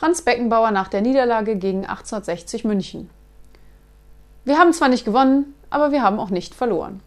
Franz Beckenbauer nach der Niederlage gegen 1860 München. Wir haben zwar nicht gewonnen, aber wir haben auch nicht verloren.